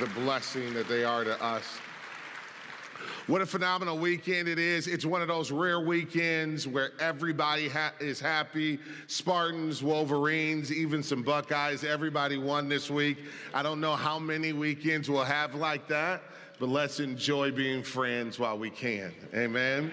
the blessing that they are to us. What a phenomenal weekend it is. It's one of those rare weekends where everybody ha- is happy. Spartans, Wolverines, even some Buckeyes, everybody won this week. I don't know how many weekends we'll have like that, but let's enjoy being friends while we can. Amen.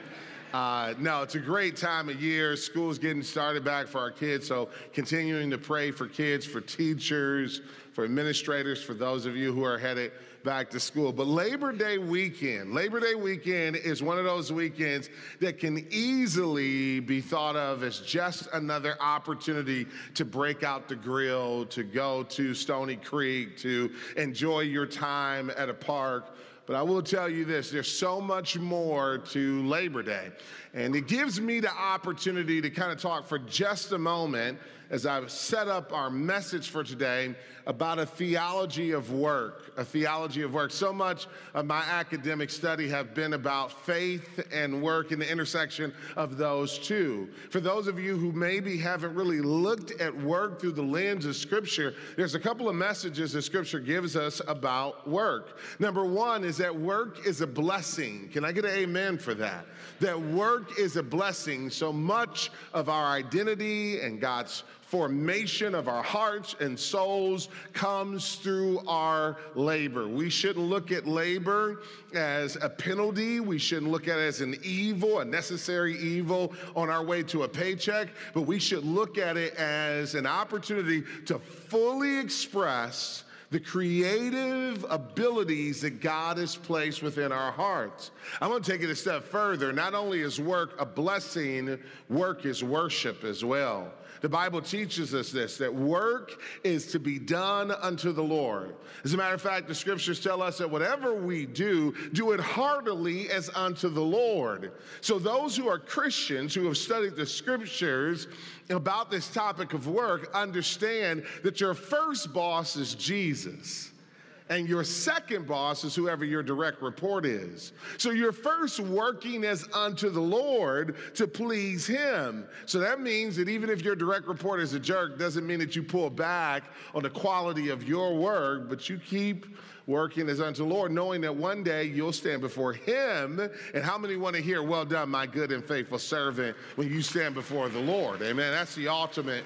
Uh, no, it's a great time of year. School's getting started back for our kids, so continuing to pray for kids, for teachers, for administrators, for those of you who are headed back to school. But Labor Day weekend, Labor Day weekend is one of those weekends that can easily be thought of as just another opportunity to break out the grill, to go to Stony Creek, to enjoy your time at a park but I will tell you this there's so much more to Labor Day. And it gives me the opportunity to kind of talk for just a moment as I've set up our message for today about a theology of work, a theology of work. So much of my academic study have been about faith and work and the intersection of those two. For those of you who maybe haven't really looked at work through the lens of Scripture, there's a couple of messages that Scripture gives us about work. Number one is that work is a blessing. Can I get an amen for that? That work is a blessing. So much of our identity and God's formation of our hearts and souls comes through our labor. We shouldn't look at labor as a penalty. We shouldn't look at it as an evil, a necessary evil on our way to a paycheck, but we should look at it as an opportunity to fully express the creative abilities that God has placed within our hearts. I'm going to take it a step further. Not only is work a blessing, work is worship as well. The Bible teaches us this that work is to be done unto the Lord. As a matter of fact, the scriptures tell us that whatever we do, do it heartily as unto the Lord. So, those who are Christians who have studied the scriptures about this topic of work understand that your first boss is Jesus and your second boss is whoever your direct report is. So you're first working as unto the Lord to please Him. So that means that even if your direct report is a jerk, doesn't mean that you pull back on the quality of your work, but you keep working as unto the Lord, knowing that one day you'll stand before Him. And how many want to hear, Well done, my good and faithful servant, when you stand before the Lord? Amen. That's the ultimate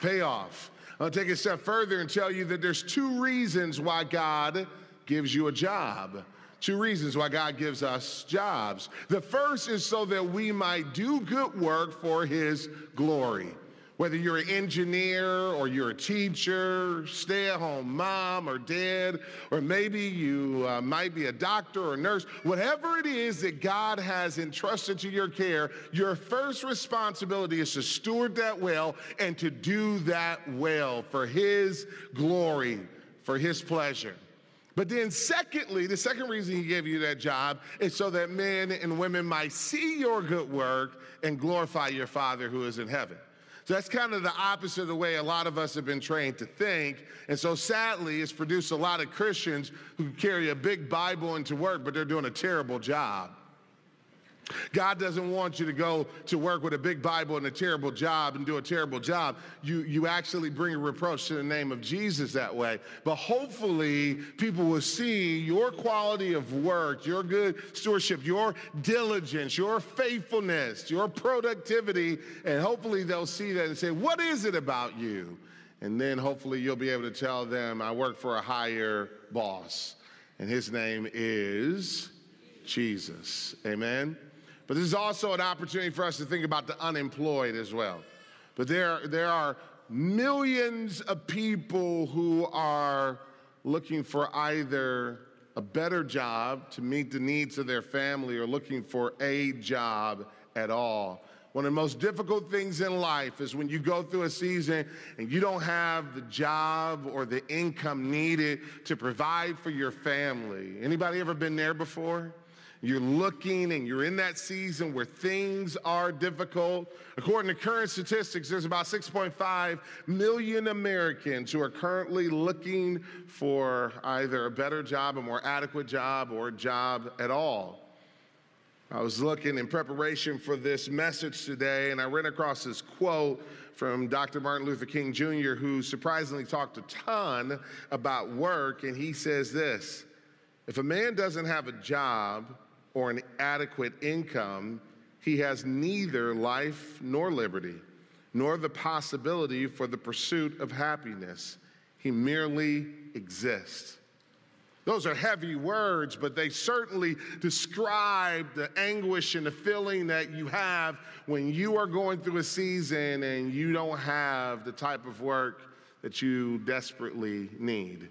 payoff. I'll take a step further and tell you that there's two reasons why God gives you a job. Two reasons why God gives us jobs. The first is so that we might do good work for His glory. Whether you're an engineer or you're a teacher, stay at home mom or dad, or maybe you uh, might be a doctor or nurse, whatever it is that God has entrusted to your care, your first responsibility is to steward that well and to do that well for His glory, for His pleasure. But then, secondly, the second reason he gave you that job is so that men and women might see your good work and glorify your Father who is in heaven. So that's kind of the opposite of the way a lot of us have been trained to think. And so sadly, it's produced a lot of Christians who carry a big Bible into work, but they're doing a terrible job. God doesn't want you to go to work with a big Bible and a terrible job and do a terrible job. You, you actually bring a reproach to the name of Jesus that way. But hopefully, people will see your quality of work, your good stewardship, your diligence, your faithfulness, your productivity, and hopefully they'll see that and say, What is it about you? And then hopefully you'll be able to tell them, I work for a higher boss, and his name is Jesus. Amen. But this is also an opportunity for us to think about the unemployed as well. But there, there are millions of people who are looking for either a better job to meet the needs of their family or looking for a job at all. One of the most difficult things in life is when you go through a season and you don't have the job or the income needed to provide for your family. Anybody ever been there before? You're looking and you're in that season where things are difficult. According to current statistics, there's about 6.5 million Americans who are currently looking for either a better job, a more adequate job, or a job at all. I was looking in preparation for this message today and I ran across this quote from Dr. Martin Luther King Jr., who surprisingly talked a ton about work, and he says this If a man doesn't have a job or an adequate income, he has neither life nor liberty, nor the possibility for the pursuit of happiness. He merely exists. Those are heavy words, but they certainly describe the anguish and the feeling that you have when you are going through a season and you don't have the type of work that you desperately need.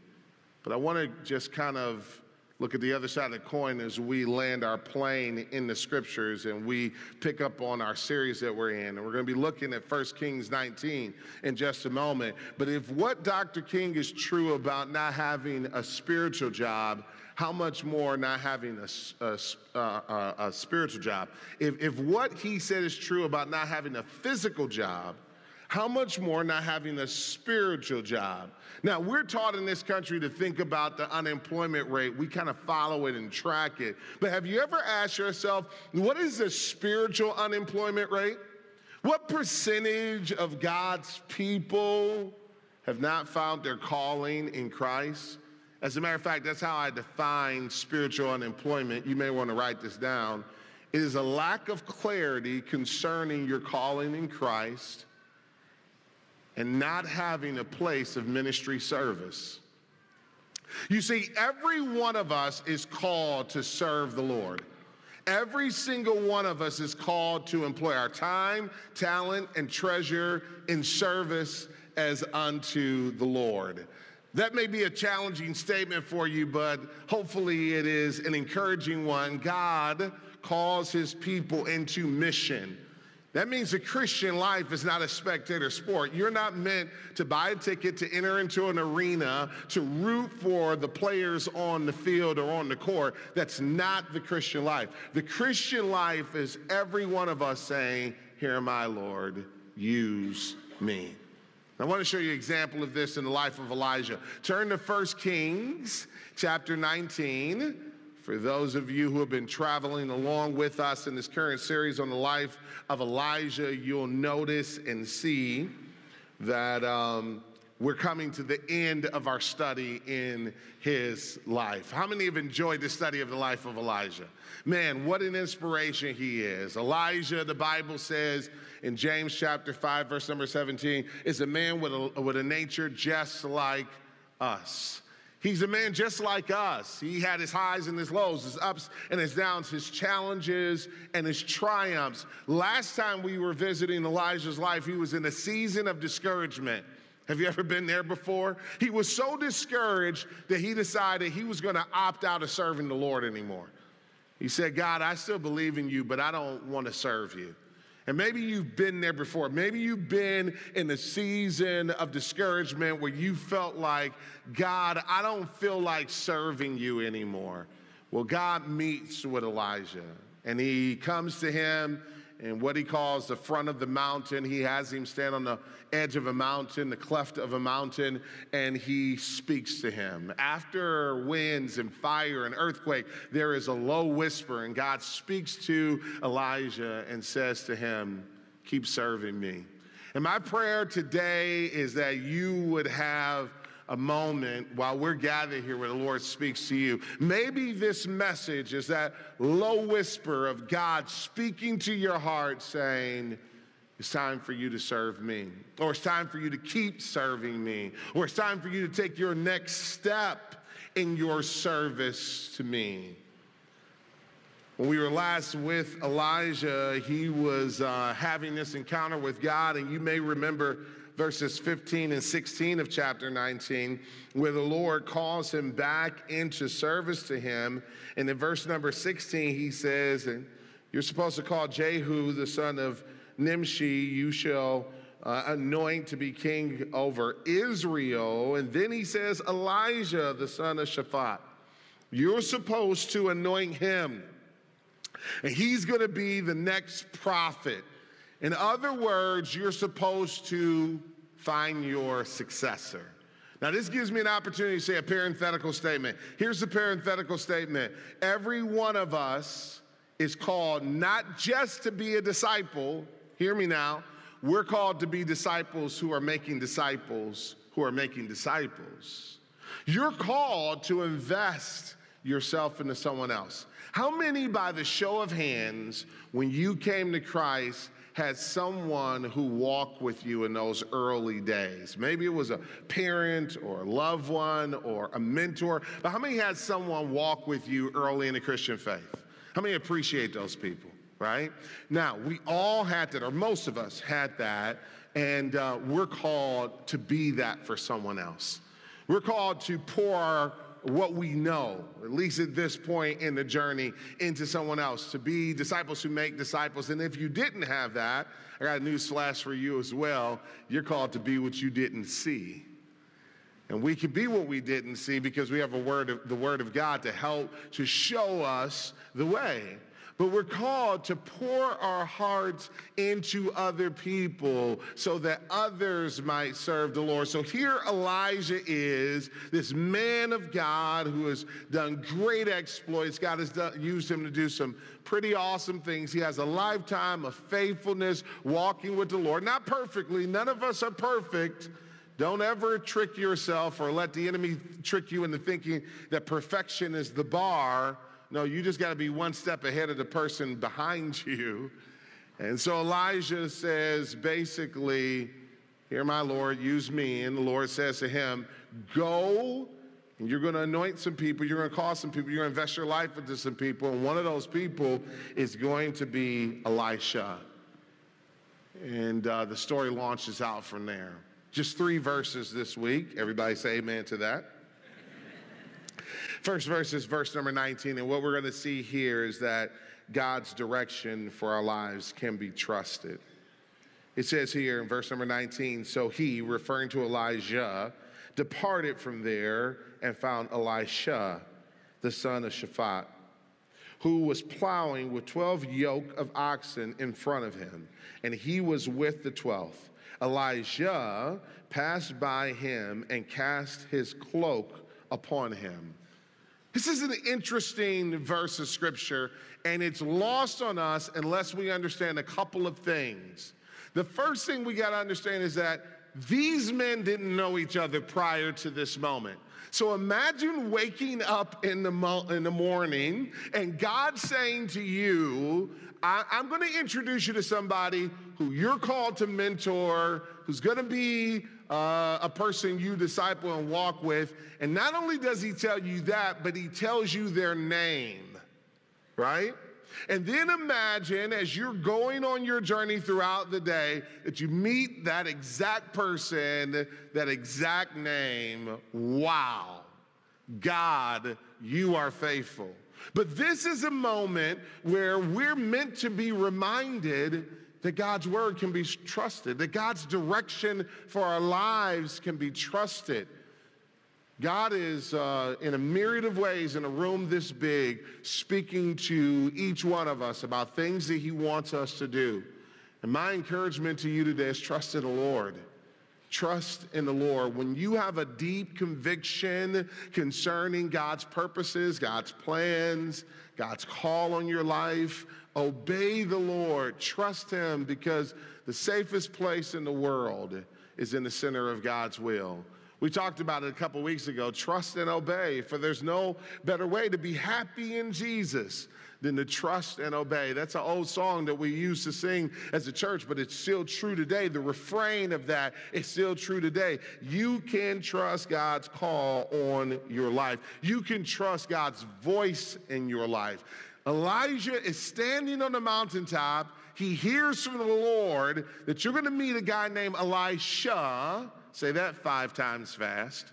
But I want to just kind of look at the other side of the coin as we land our plane in the scriptures and we pick up on our series that we're in. And we're going to be looking at 1 Kings 19 in just a moment. But if what Dr. King is true about not having a spiritual job, how much more not having a, a, a, a spiritual job? If, if what he said is true about not having a physical job, how much more not having a spiritual job? Now, we're taught in this country to think about the unemployment rate. We kind of follow it and track it. But have you ever asked yourself, what is the spiritual unemployment rate? What percentage of God's people have not found their calling in Christ? As a matter of fact, that's how I define spiritual unemployment. You may want to write this down. It is a lack of clarity concerning your calling in Christ and not having a place of ministry service. You see, every one of us is called to serve the Lord. Every single one of us is called to employ our time, talent, and treasure in service as unto the Lord. That may be a challenging statement for you, but hopefully it is an encouraging one. God calls his people into mission. That means the Christian life is not a spectator sport. You're not meant to buy a ticket to enter into an arena to root for the players on the field or on the court. That's not the Christian life. The Christian life is every one of us saying, Here I, Lord, use me. I want to show you an example of this in the life of Elijah. Turn to 1 Kings chapter 19. For those of you who have been traveling along with us in this current series on the life of Elijah, you'll notice and see that um, we're coming to the end of our study in his life. How many have enjoyed the study of the life of Elijah? Man, what an inspiration he is. Elijah, the Bible says in James chapter 5, verse number 17, is a man with a, with a nature just like us. He's a man just like us. He had his highs and his lows, his ups and his downs, his challenges and his triumphs. Last time we were visiting Elijah's life, he was in a season of discouragement. Have you ever been there before? He was so discouraged that he decided he was going to opt out of serving the Lord anymore. He said, God, I still believe in you, but I don't want to serve you. And maybe you've been there before. Maybe you've been in a season of discouragement where you felt like, God, I don't feel like serving you anymore. Well, God meets with Elijah and he comes to him in what he calls the front of the mountain. He has him stand on the edge of a mountain, the cleft of a mountain, and he speaks to him. After winds and fire and earthquake, there is a low whisper, and God speaks to Elijah and says to him, Keep serving me. And my prayer today is that you would have a moment while we're gathered here where the Lord speaks to you. Maybe this message is that low whisper of God speaking to your heart saying, it's time for you to serve me, or it's time for you to keep serving me, or it's time for you to take your next step in your service to me. When we were last with Elijah, he was uh, having this encounter with God, and you may remember verses 15 and 16 of chapter 19, where the Lord calls him back into service to him. And in verse number 16, he says, and You're supposed to call Jehu, the son of Nimshi, you shall uh, anoint to be king over Israel. And then he says, Elijah, the son of Shaphat, you're supposed to anoint him. And he's going to be the next prophet. In other words, you're supposed to find your successor. Now, this gives me an opportunity to say a parenthetical statement. Here's the parenthetical statement Every one of us is called not just to be a disciple, hear me now, we're called to be disciples who are making disciples who are making disciples. You're called to invest yourself into someone else. How many, by the show of hands, when you came to Christ, had someone who walked with you in those early days. Maybe it was a parent or a loved one or a mentor, but how many had someone walk with you early in the Christian faith? How many appreciate those people, right? Now, we all had that, or most of us had that, and uh, we're called to be that for someone else. We're called to pour our what we know, at least at this point in the journey, into someone else, to be disciples who make disciples. And if you didn't have that, I got a news flash for you as well. You're called to be what you didn't see. And we can be what we didn't see because we have a word of, the word of God to help to show us the way but we're called to pour our hearts into other people so that others might serve the Lord. So here Elijah is, this man of God who has done great exploits. God has done, used him to do some pretty awesome things. He has a lifetime of faithfulness walking with the Lord. Not perfectly, none of us are perfect. Don't ever trick yourself or let the enemy trick you into thinking that perfection is the bar. No, you just got to be one step ahead of the person behind you. And so Elijah says, basically, Here, my Lord, use me. And the Lord says to him, Go, and you're going to anoint some people. You're going to call some people. You're going to invest your life into some people. And one of those people is going to be Elisha. And uh, the story launches out from there. Just three verses this week. Everybody say amen to that. First verse is verse number 19. And what we're going to see here is that God's direction for our lives can be trusted. It says here in verse number 19 So he, referring to Elijah, departed from there and found Elisha, the son of Shaphat, who was plowing with 12 yoke of oxen in front of him, and he was with the 12th. Elijah passed by him and cast his cloak upon him. This is an interesting verse of scripture, and it's lost on us unless we understand a couple of things. The first thing we got to understand is that these men didn't know each other prior to this moment. So imagine waking up in the, mo- in the morning and God saying to you, I- I'm going to introduce you to somebody who you're called to mentor, who's going to be uh, a person you disciple and walk with. And not only does he tell you that, but he tells you their name, right? And then imagine as you're going on your journey throughout the day that you meet that exact person, that exact name. Wow, God, you are faithful. But this is a moment where we're meant to be reminded that God's word can be trusted, that God's direction for our lives can be trusted. God is, uh, in a myriad of ways, in a room this big, speaking to each one of us about things that He wants us to do. And my encouragement to you today is trust in the Lord. Trust in the Lord. When you have a deep conviction concerning God's purposes, God's plans, God's call on your life, obey the Lord. Trust Him because the safest place in the world is in the center of God's will. We talked about it a couple weeks ago. Trust and obey, for there's no better way to be happy in Jesus than to trust and obey. That's an old song that we used to sing as a church, but it's still true today. The refrain of that is still true today. You can trust God's call on your life, you can trust God's voice in your life. Elijah is standing on the mountaintop. He hears from the Lord that you're going to meet a guy named Elisha Say that five times fast.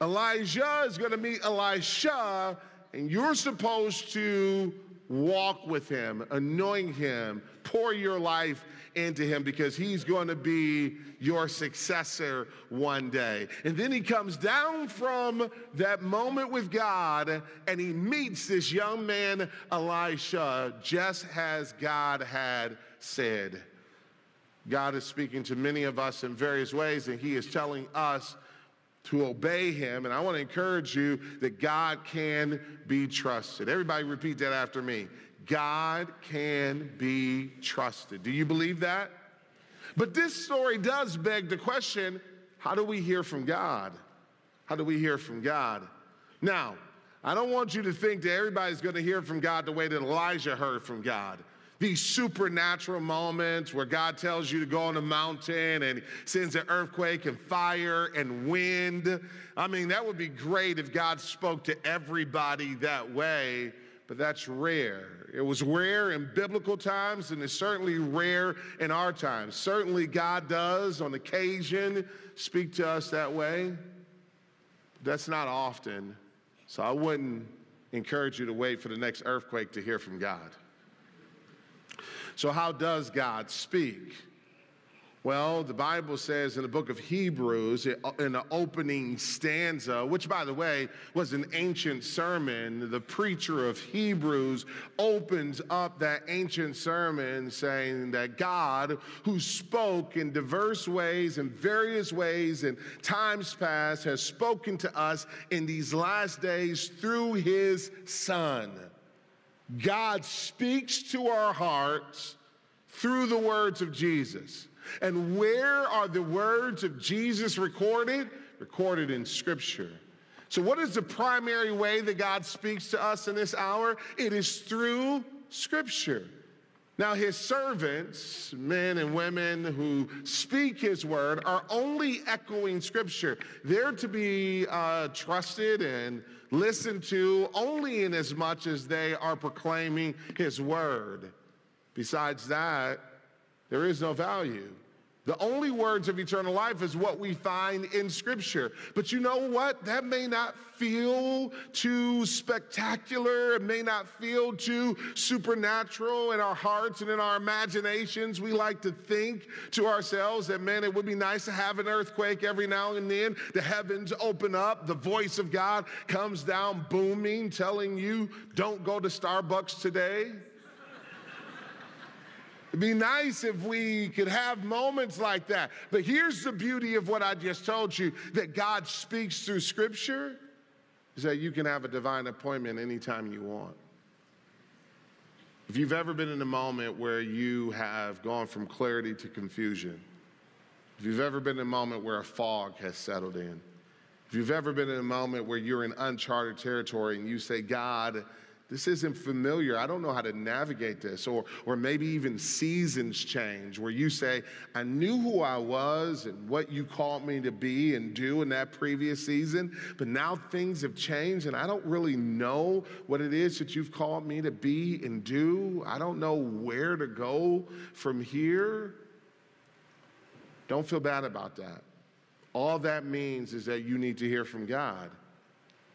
Elijah is going to meet Elisha, and you're supposed to walk with him, anoint him, pour your life into him because he's going to be your successor one day. And then he comes down from that moment with God and he meets this young man, Elisha, just as God had said. God is speaking to many of us in various ways, and He is telling us to obey Him. And I want to encourage you that God can be trusted. Everybody, repeat that after me God can be trusted. Do you believe that? But this story does beg the question how do we hear from God? How do we hear from God? Now, I don't want you to think that everybody's going to hear from God the way that Elijah heard from God. These supernatural moments where God tells you to go on a mountain and sends an earthquake and fire and wind. I mean, that would be great if God spoke to everybody that way, but that's rare. It was rare in biblical times and it's certainly rare in our times. Certainly, God does on occasion speak to us that way. That's not often. So I wouldn't encourage you to wait for the next earthquake to hear from God. So, how does God speak? Well, the Bible says in the book of Hebrews, in the opening stanza, which by the way was an ancient sermon, the preacher of Hebrews opens up that ancient sermon saying that God, who spoke in diverse ways, in various ways, in times past, has spoken to us in these last days through his Son. God speaks to our hearts through the words of Jesus. And where are the words of Jesus recorded? Recorded in Scripture. So, what is the primary way that God speaks to us in this hour? It is through Scripture. Now, his servants, men and women who speak his word, are only echoing scripture. They're to be uh, trusted and listened to only in as much as they are proclaiming his word. Besides that, there is no value. The only words of eternal life is what we find in Scripture. But you know what? That may not feel too spectacular. It may not feel too supernatural in our hearts and in our imaginations. We like to think to ourselves that, man, it would be nice to have an earthquake every now and then. The heavens open up, the voice of God comes down booming, telling you, don't go to Starbucks today. It'd be nice if we could have moments like that. But here's the beauty of what I just told you that God speaks through Scripture is that you can have a divine appointment anytime you want. If you've ever been in a moment where you have gone from clarity to confusion, if you've ever been in a moment where a fog has settled in, if you've ever been in a moment where you're in uncharted territory and you say, God, this isn't familiar. I don't know how to navigate this. Or, or maybe even seasons change where you say, I knew who I was and what you called me to be and do in that previous season, but now things have changed and I don't really know what it is that you've called me to be and do. I don't know where to go from here. Don't feel bad about that. All that means is that you need to hear from God.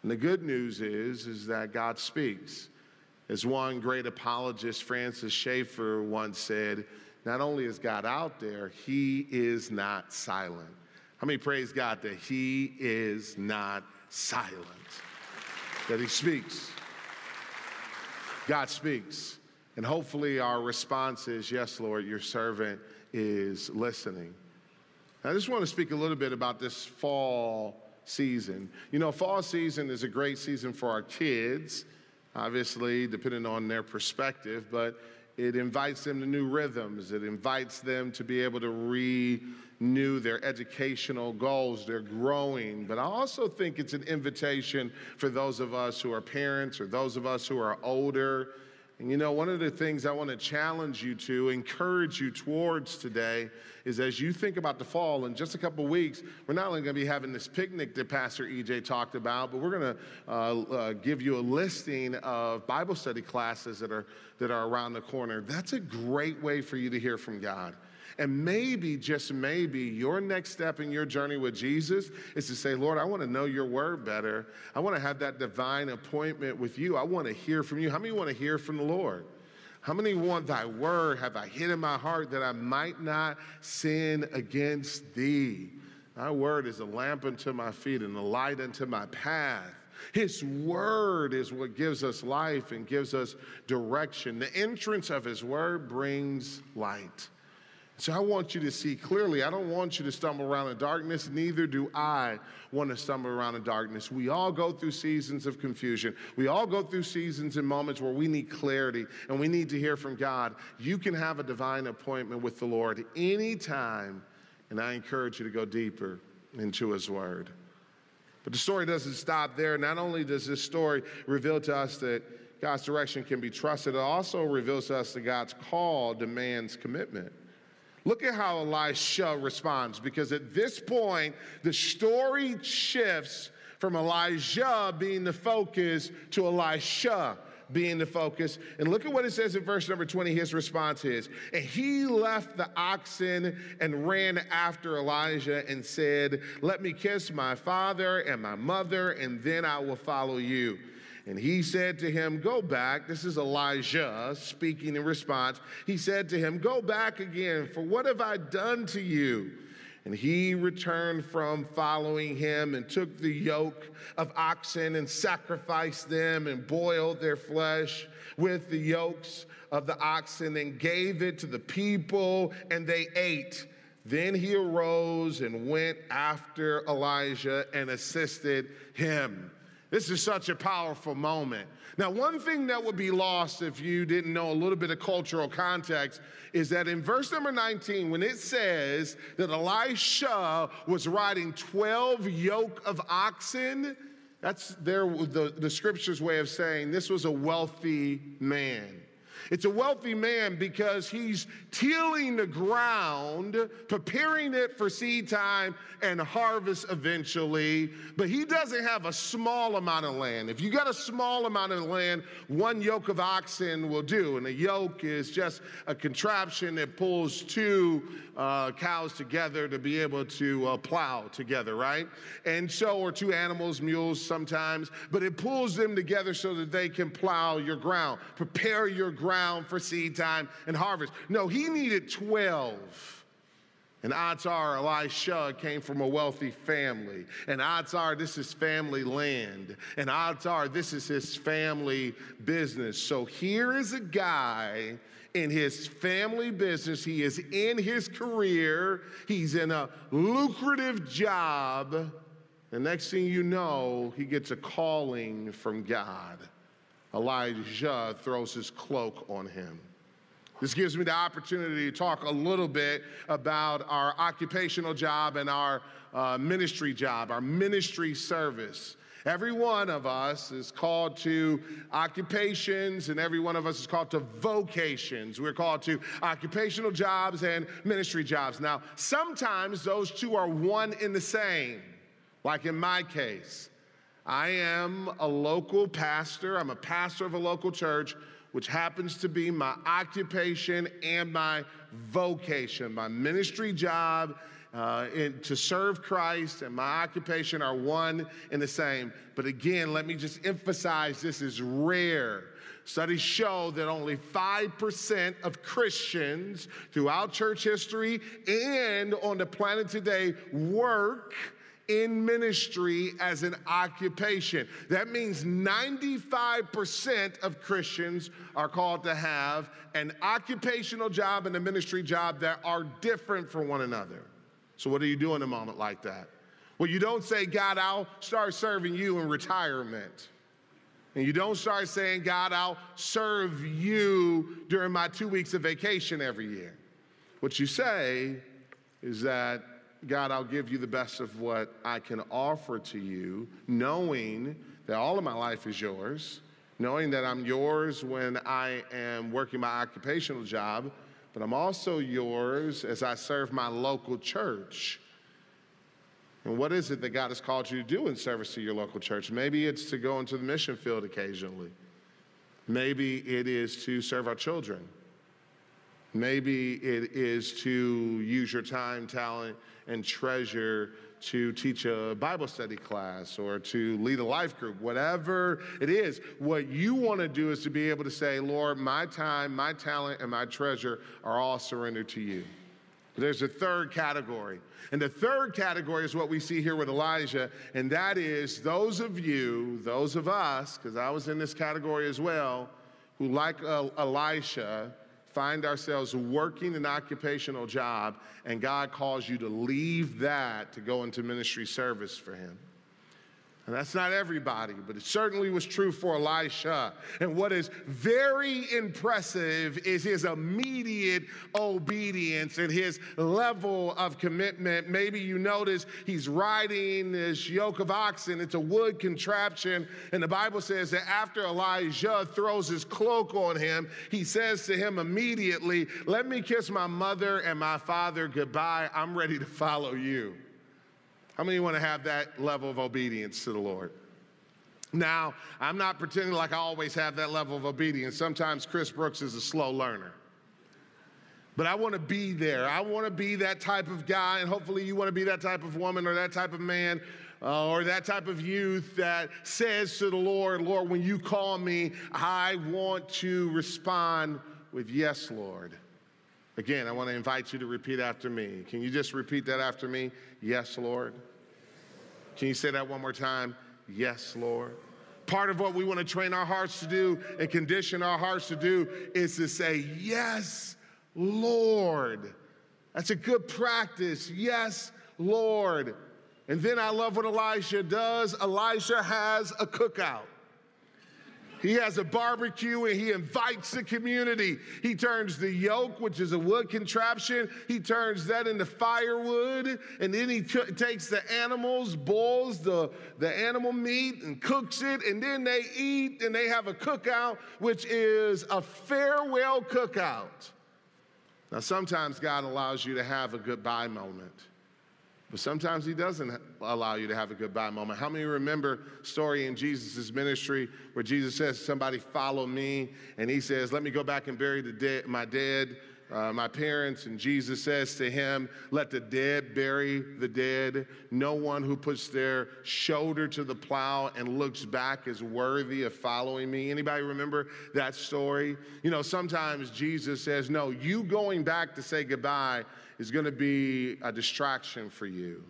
And the good news is, is that God speaks. As one great apologist, Francis Schaeffer, once said, not only is God out there, he is not silent. How many praise God that he is not silent? That he speaks. God speaks. And hopefully our response is, yes, Lord, your servant is listening. I just want to speak a little bit about this fall season. You know, fall season is a great season for our kids, obviously, depending on their perspective, but it invites them to new rhythms. It invites them to be able to renew their educational goals. They're growing. But I also think it's an invitation for those of us who are parents or those of us who are older and you know, one of the things I want to challenge you to, encourage you towards today, is as you think about the fall, in just a couple weeks, we're not only going to be having this picnic that Pastor EJ talked about, but we're going to uh, uh, give you a listing of Bible study classes that are, that are around the corner. That's a great way for you to hear from God. And maybe, just maybe, your next step in your journey with Jesus is to say, Lord, I want to know your word better. I want to have that divine appointment with you. I want to hear from you. How many want to hear from the Lord? How many want thy word have I hid in my heart that I might not sin against thee? Thy word is a lamp unto my feet and a light unto my path. His word is what gives us life and gives us direction. The entrance of his word brings light. So I want you to see clearly. I don't want you to stumble around in darkness. Neither do I want to stumble around in darkness. We all go through seasons of confusion. We all go through seasons and moments where we need clarity and we need to hear from God. You can have a divine appointment with the Lord anytime, and I encourage you to go deeper into His Word. But the story doesn't stop there. Not only does this story reveal to us that God's direction can be trusted, it also reveals to us that God's call demands commitment. Look at how Elisha responds, because at this point, the story shifts from Elijah being the focus to Elisha being the focus. And look at what it says in verse number 20. His response is, And he left the oxen and ran after Elijah and said, Let me kiss my father and my mother, and then I will follow you. And he said to him, Go back. This is Elijah speaking in response. He said to him, Go back again, for what have I done to you? And he returned from following him and took the yoke of oxen and sacrificed them and boiled their flesh with the yokes of the oxen and gave it to the people, and they ate. Then he arose and went after Elijah and assisted him. This is such a powerful moment. Now, one thing that would be lost if you didn't know a little bit of cultural context is that in verse number 19, when it says that Elisha was riding 12 yoke of oxen, that's their, the, the scripture's way of saying this was a wealthy man. It's a wealthy man because he's tilling the ground, preparing it for seed time and harvest eventually, but he doesn't have a small amount of land. If you got a small amount of land, one yoke of oxen will do. And a yoke is just a contraption that pulls two uh, cows together to be able to uh, plow together, right? And so, or two animals, mules sometimes, but it pulls them together so that they can plow your ground, prepare your ground for seed time and harvest. No, he needed 12. And odds are Elisha came from a wealthy family. And odds are this is family land. And odds are this is his family business. So here is a guy in his family business. He is in his career. He's in a lucrative job. The next thing you know, he gets a calling from God. Elijah throws his cloak on him. This gives me the opportunity to talk a little bit about our occupational job and our uh, ministry job, our ministry service. Every one of us is called to occupations, and every one of us is called to vocations. We're called to occupational jobs and ministry jobs. Now, sometimes those two are one in the same, like in my case. I am a local pastor, I'm a pastor of a local church, which happens to be my occupation and my vocation, my ministry job uh, in, to serve Christ and my occupation are one and the same. But again, let me just emphasize this is rare. Studies show that only 5% of Christians throughout church history and on the planet today work in ministry as an occupation. That means 95% of Christians are called to have an occupational job and a ministry job that are different from one another. So, what do you do in a moment like that? Well, you don't say, God, I'll start serving you in retirement. And you don't start saying, God, I'll serve you during my two weeks of vacation every year. What you say is that, God, I'll give you the best of what I can offer to you, knowing that all of my life is yours, knowing that I'm yours when I am working my occupational job, but I'm also yours as I serve my local church. And what is it that God has called you to do in service to your local church? Maybe it's to go into the mission field occasionally. Maybe it is to serve our children. Maybe it is to use your time, talent, and treasure to teach a Bible study class or to lead a life group, whatever it is. What you want to do is to be able to say, Lord, my time, my talent, and my treasure are all surrendered to you. There's a third category. And the third category is what we see here with Elijah, and that is those of you, those of us, because I was in this category as well, who, like uh, Elisha, find ourselves working an occupational job, and God calls you to leave that to go into ministry service for Him. And that's not everybody, but it certainly was true for Elisha. And what is very impressive is his immediate obedience and his level of commitment. Maybe you notice he's riding this yoke of oxen, it's a wood contraption. And the Bible says that after Elijah throws his cloak on him, he says to him immediately, Let me kiss my mother and my father goodbye. I'm ready to follow you. How many want to have that level of obedience to the Lord? Now, I'm not pretending like I always have that level of obedience. Sometimes Chris Brooks is a slow learner. But I want to be there. I want to be that type of guy, and hopefully, you want to be that type of woman or that type of man uh, or that type of youth that says to the Lord, Lord, when you call me, I want to respond with yes, Lord. Again, I want to invite you to repeat after me. Can you just repeat that after me? Yes, Lord. Can you say that one more time? Yes, Lord. Part of what we want to train our hearts to do and condition our hearts to do is to say, Yes, Lord. That's a good practice. Yes, Lord. And then I love what Elisha does. Elisha has a cookout. He has a barbecue and he invites the community. He turns the yoke, which is a wood contraption, he turns that into firewood. And then he takes the animals, boils the, the animal meat and cooks it. And then they eat and they have a cookout, which is a farewell cookout. Now, sometimes God allows you to have a goodbye moment. But sometimes he doesn't allow you to have a goodbye moment. How many remember story in Jesus' ministry where Jesus says, somebody follow me? And he says, let me go back and bury the my dead, uh, my parents. And Jesus says to him, let the dead bury the dead. No one who puts their shoulder to the plow and looks back is worthy of following me. Anybody remember that story? You know, sometimes Jesus says, no, you going back to say goodbye is going to be a distraction for you.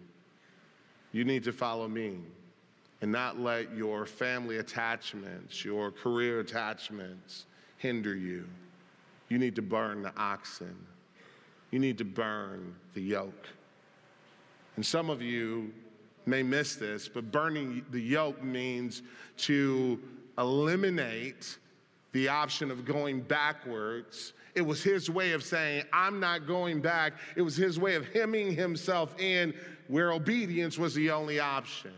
You need to follow me and not let your family attachments, your career attachments hinder you. You need to burn the oxen. You need to burn the yoke. And some of you may miss this, but burning the yoke means to eliminate the option of going backwards it was his way of saying, I'm not going back. It was his way of hemming himself in where obedience was the only option.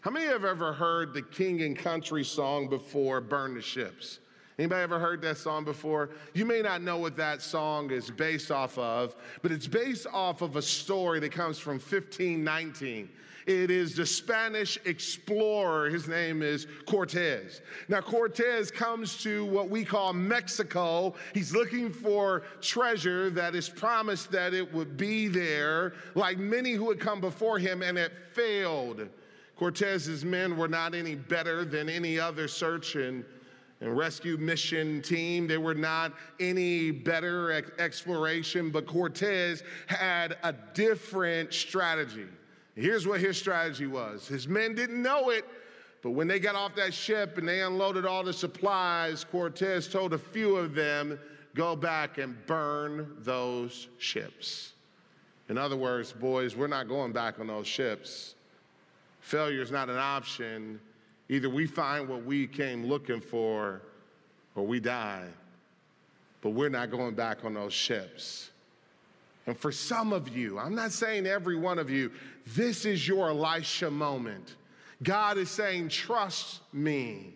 How many have ever heard the King and Country song before, Burn the Ships? Anybody ever heard that song before? You may not know what that song is based off of, but it's based off of a story that comes from 1519. It is the Spanish explorer. His name is Cortez. Now, Cortez comes to what we call Mexico. He's looking for treasure that is promised that it would be there, like many who had come before him, and it failed. Cortez's men were not any better than any other search and, and rescue mission team. They were not any better at exploration, but Cortez had a different strategy. Here's what his strategy was his men didn't know it, but when they got off that ship and they unloaded all the supplies, Cortez told a few of them, go back and burn those ships. In other words, boys, we're not going back on those ships. Failure is not an option. Either we find what we came looking for or we die. But we're not going back on those ships. And for some of you, I'm not saying every one of you, this is your Elisha moment. God is saying, trust me,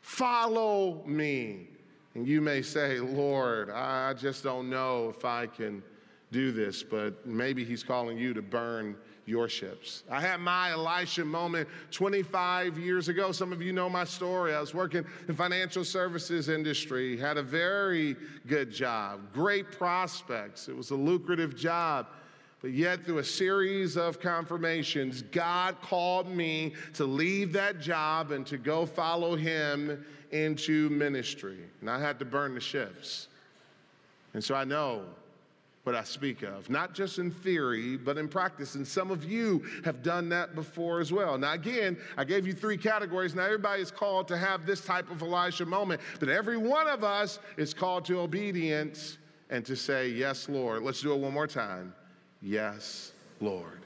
follow me. And you may say, Lord, I just don't know if I can do this, but maybe He's calling you to burn your ships. I had my Elisha moment 25 years ago. Some of you know my story. I was working in financial services industry, had a very good job, great prospects. It was a lucrative job. But yet, through a series of confirmations, God called me to leave that job and to go follow Him into ministry. And I had to burn the ships. And so I know what I speak of, not just in theory, but in practice. And some of you have done that before as well. Now, again, I gave you three categories. Now, everybody is called to have this type of Elijah moment, but every one of us is called to obedience and to say, Yes, Lord. Let's do it one more time. Yes, Lord.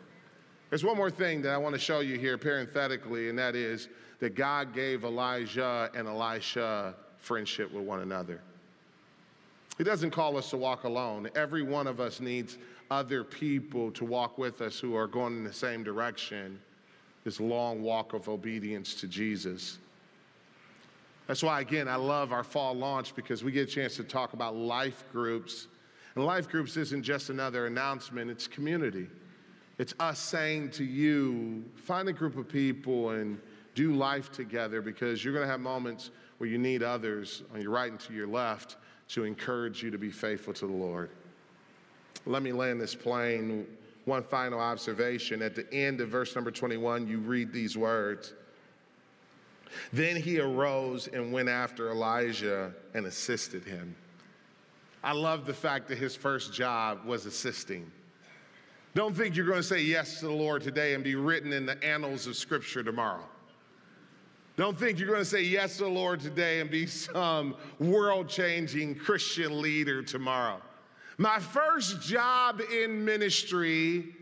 There's one more thing that I want to show you here parenthetically, and that is that God gave Elijah and Elisha friendship with one another. He doesn't call us to walk alone. Every one of us needs other people to walk with us who are going in the same direction, this long walk of obedience to Jesus. That's why, again, I love our fall launch because we get a chance to talk about life groups. And life groups isn't just another announcement, it's community. It's us saying to you, find a group of people and do life together because you're going to have moments where you need others on your right and to your left to encourage you to be faithful to the Lord. Let me land this plane. One final observation. At the end of verse number 21, you read these words. Then he arose and went after Elijah and assisted him. I love the fact that his first job was assisting. Don't think you're going to say yes to the Lord today and be written in the annals of Scripture tomorrow. Don't think you're going to say yes to the Lord today and be some world changing Christian leader tomorrow. My first job in ministry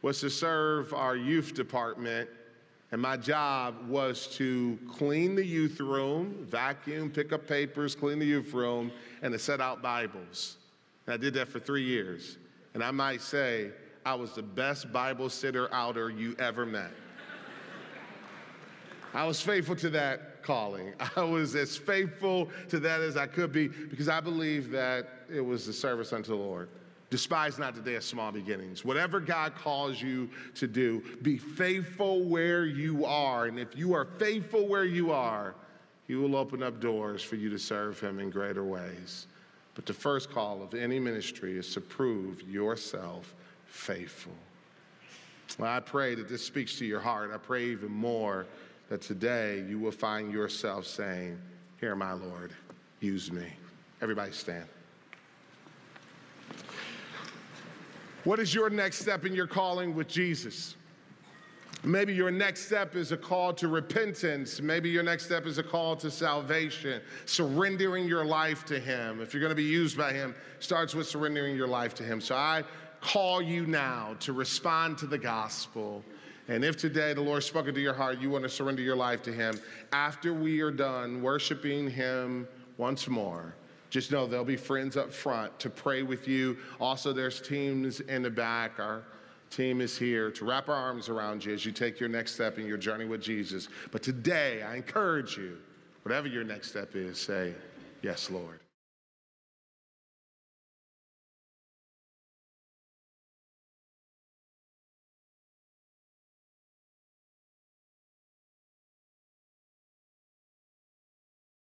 was to serve our youth department, and my job was to clean the youth room, vacuum, pick up papers, clean the youth room, and to set out Bibles. And I did that for three years. And I might say, I was the best Bible sitter outer you ever met. I was faithful to that calling. I was as faithful to that as I could be because I believe that it was the service unto the Lord. Despise not the day of small beginnings. Whatever God calls you to do, be faithful where you are. And if you are faithful where you are, He will open up doors for you to serve Him in greater ways. But the first call of any ministry is to prove yourself faithful. Well, I pray that this speaks to your heart. I pray even more that today you will find yourself saying, Here, my Lord, use me. Everybody stand. What is your next step in your calling with Jesus? Maybe your next step is a call to repentance. Maybe your next step is a call to salvation, surrendering your life to Him. If you're going to be used by Him, starts with surrendering your life to Him. So I call you now to respond to the gospel and if today the Lord spoke into your heart, you want to surrender your life to Him, after we are done worshiping Him once more, just know there'll be friends up front to pray with you. Also, there's teams in the back. Our team is here to wrap our arms around you as you take your next step in your journey with Jesus. But today, I encourage you, whatever your next step is, say, Yes, Lord.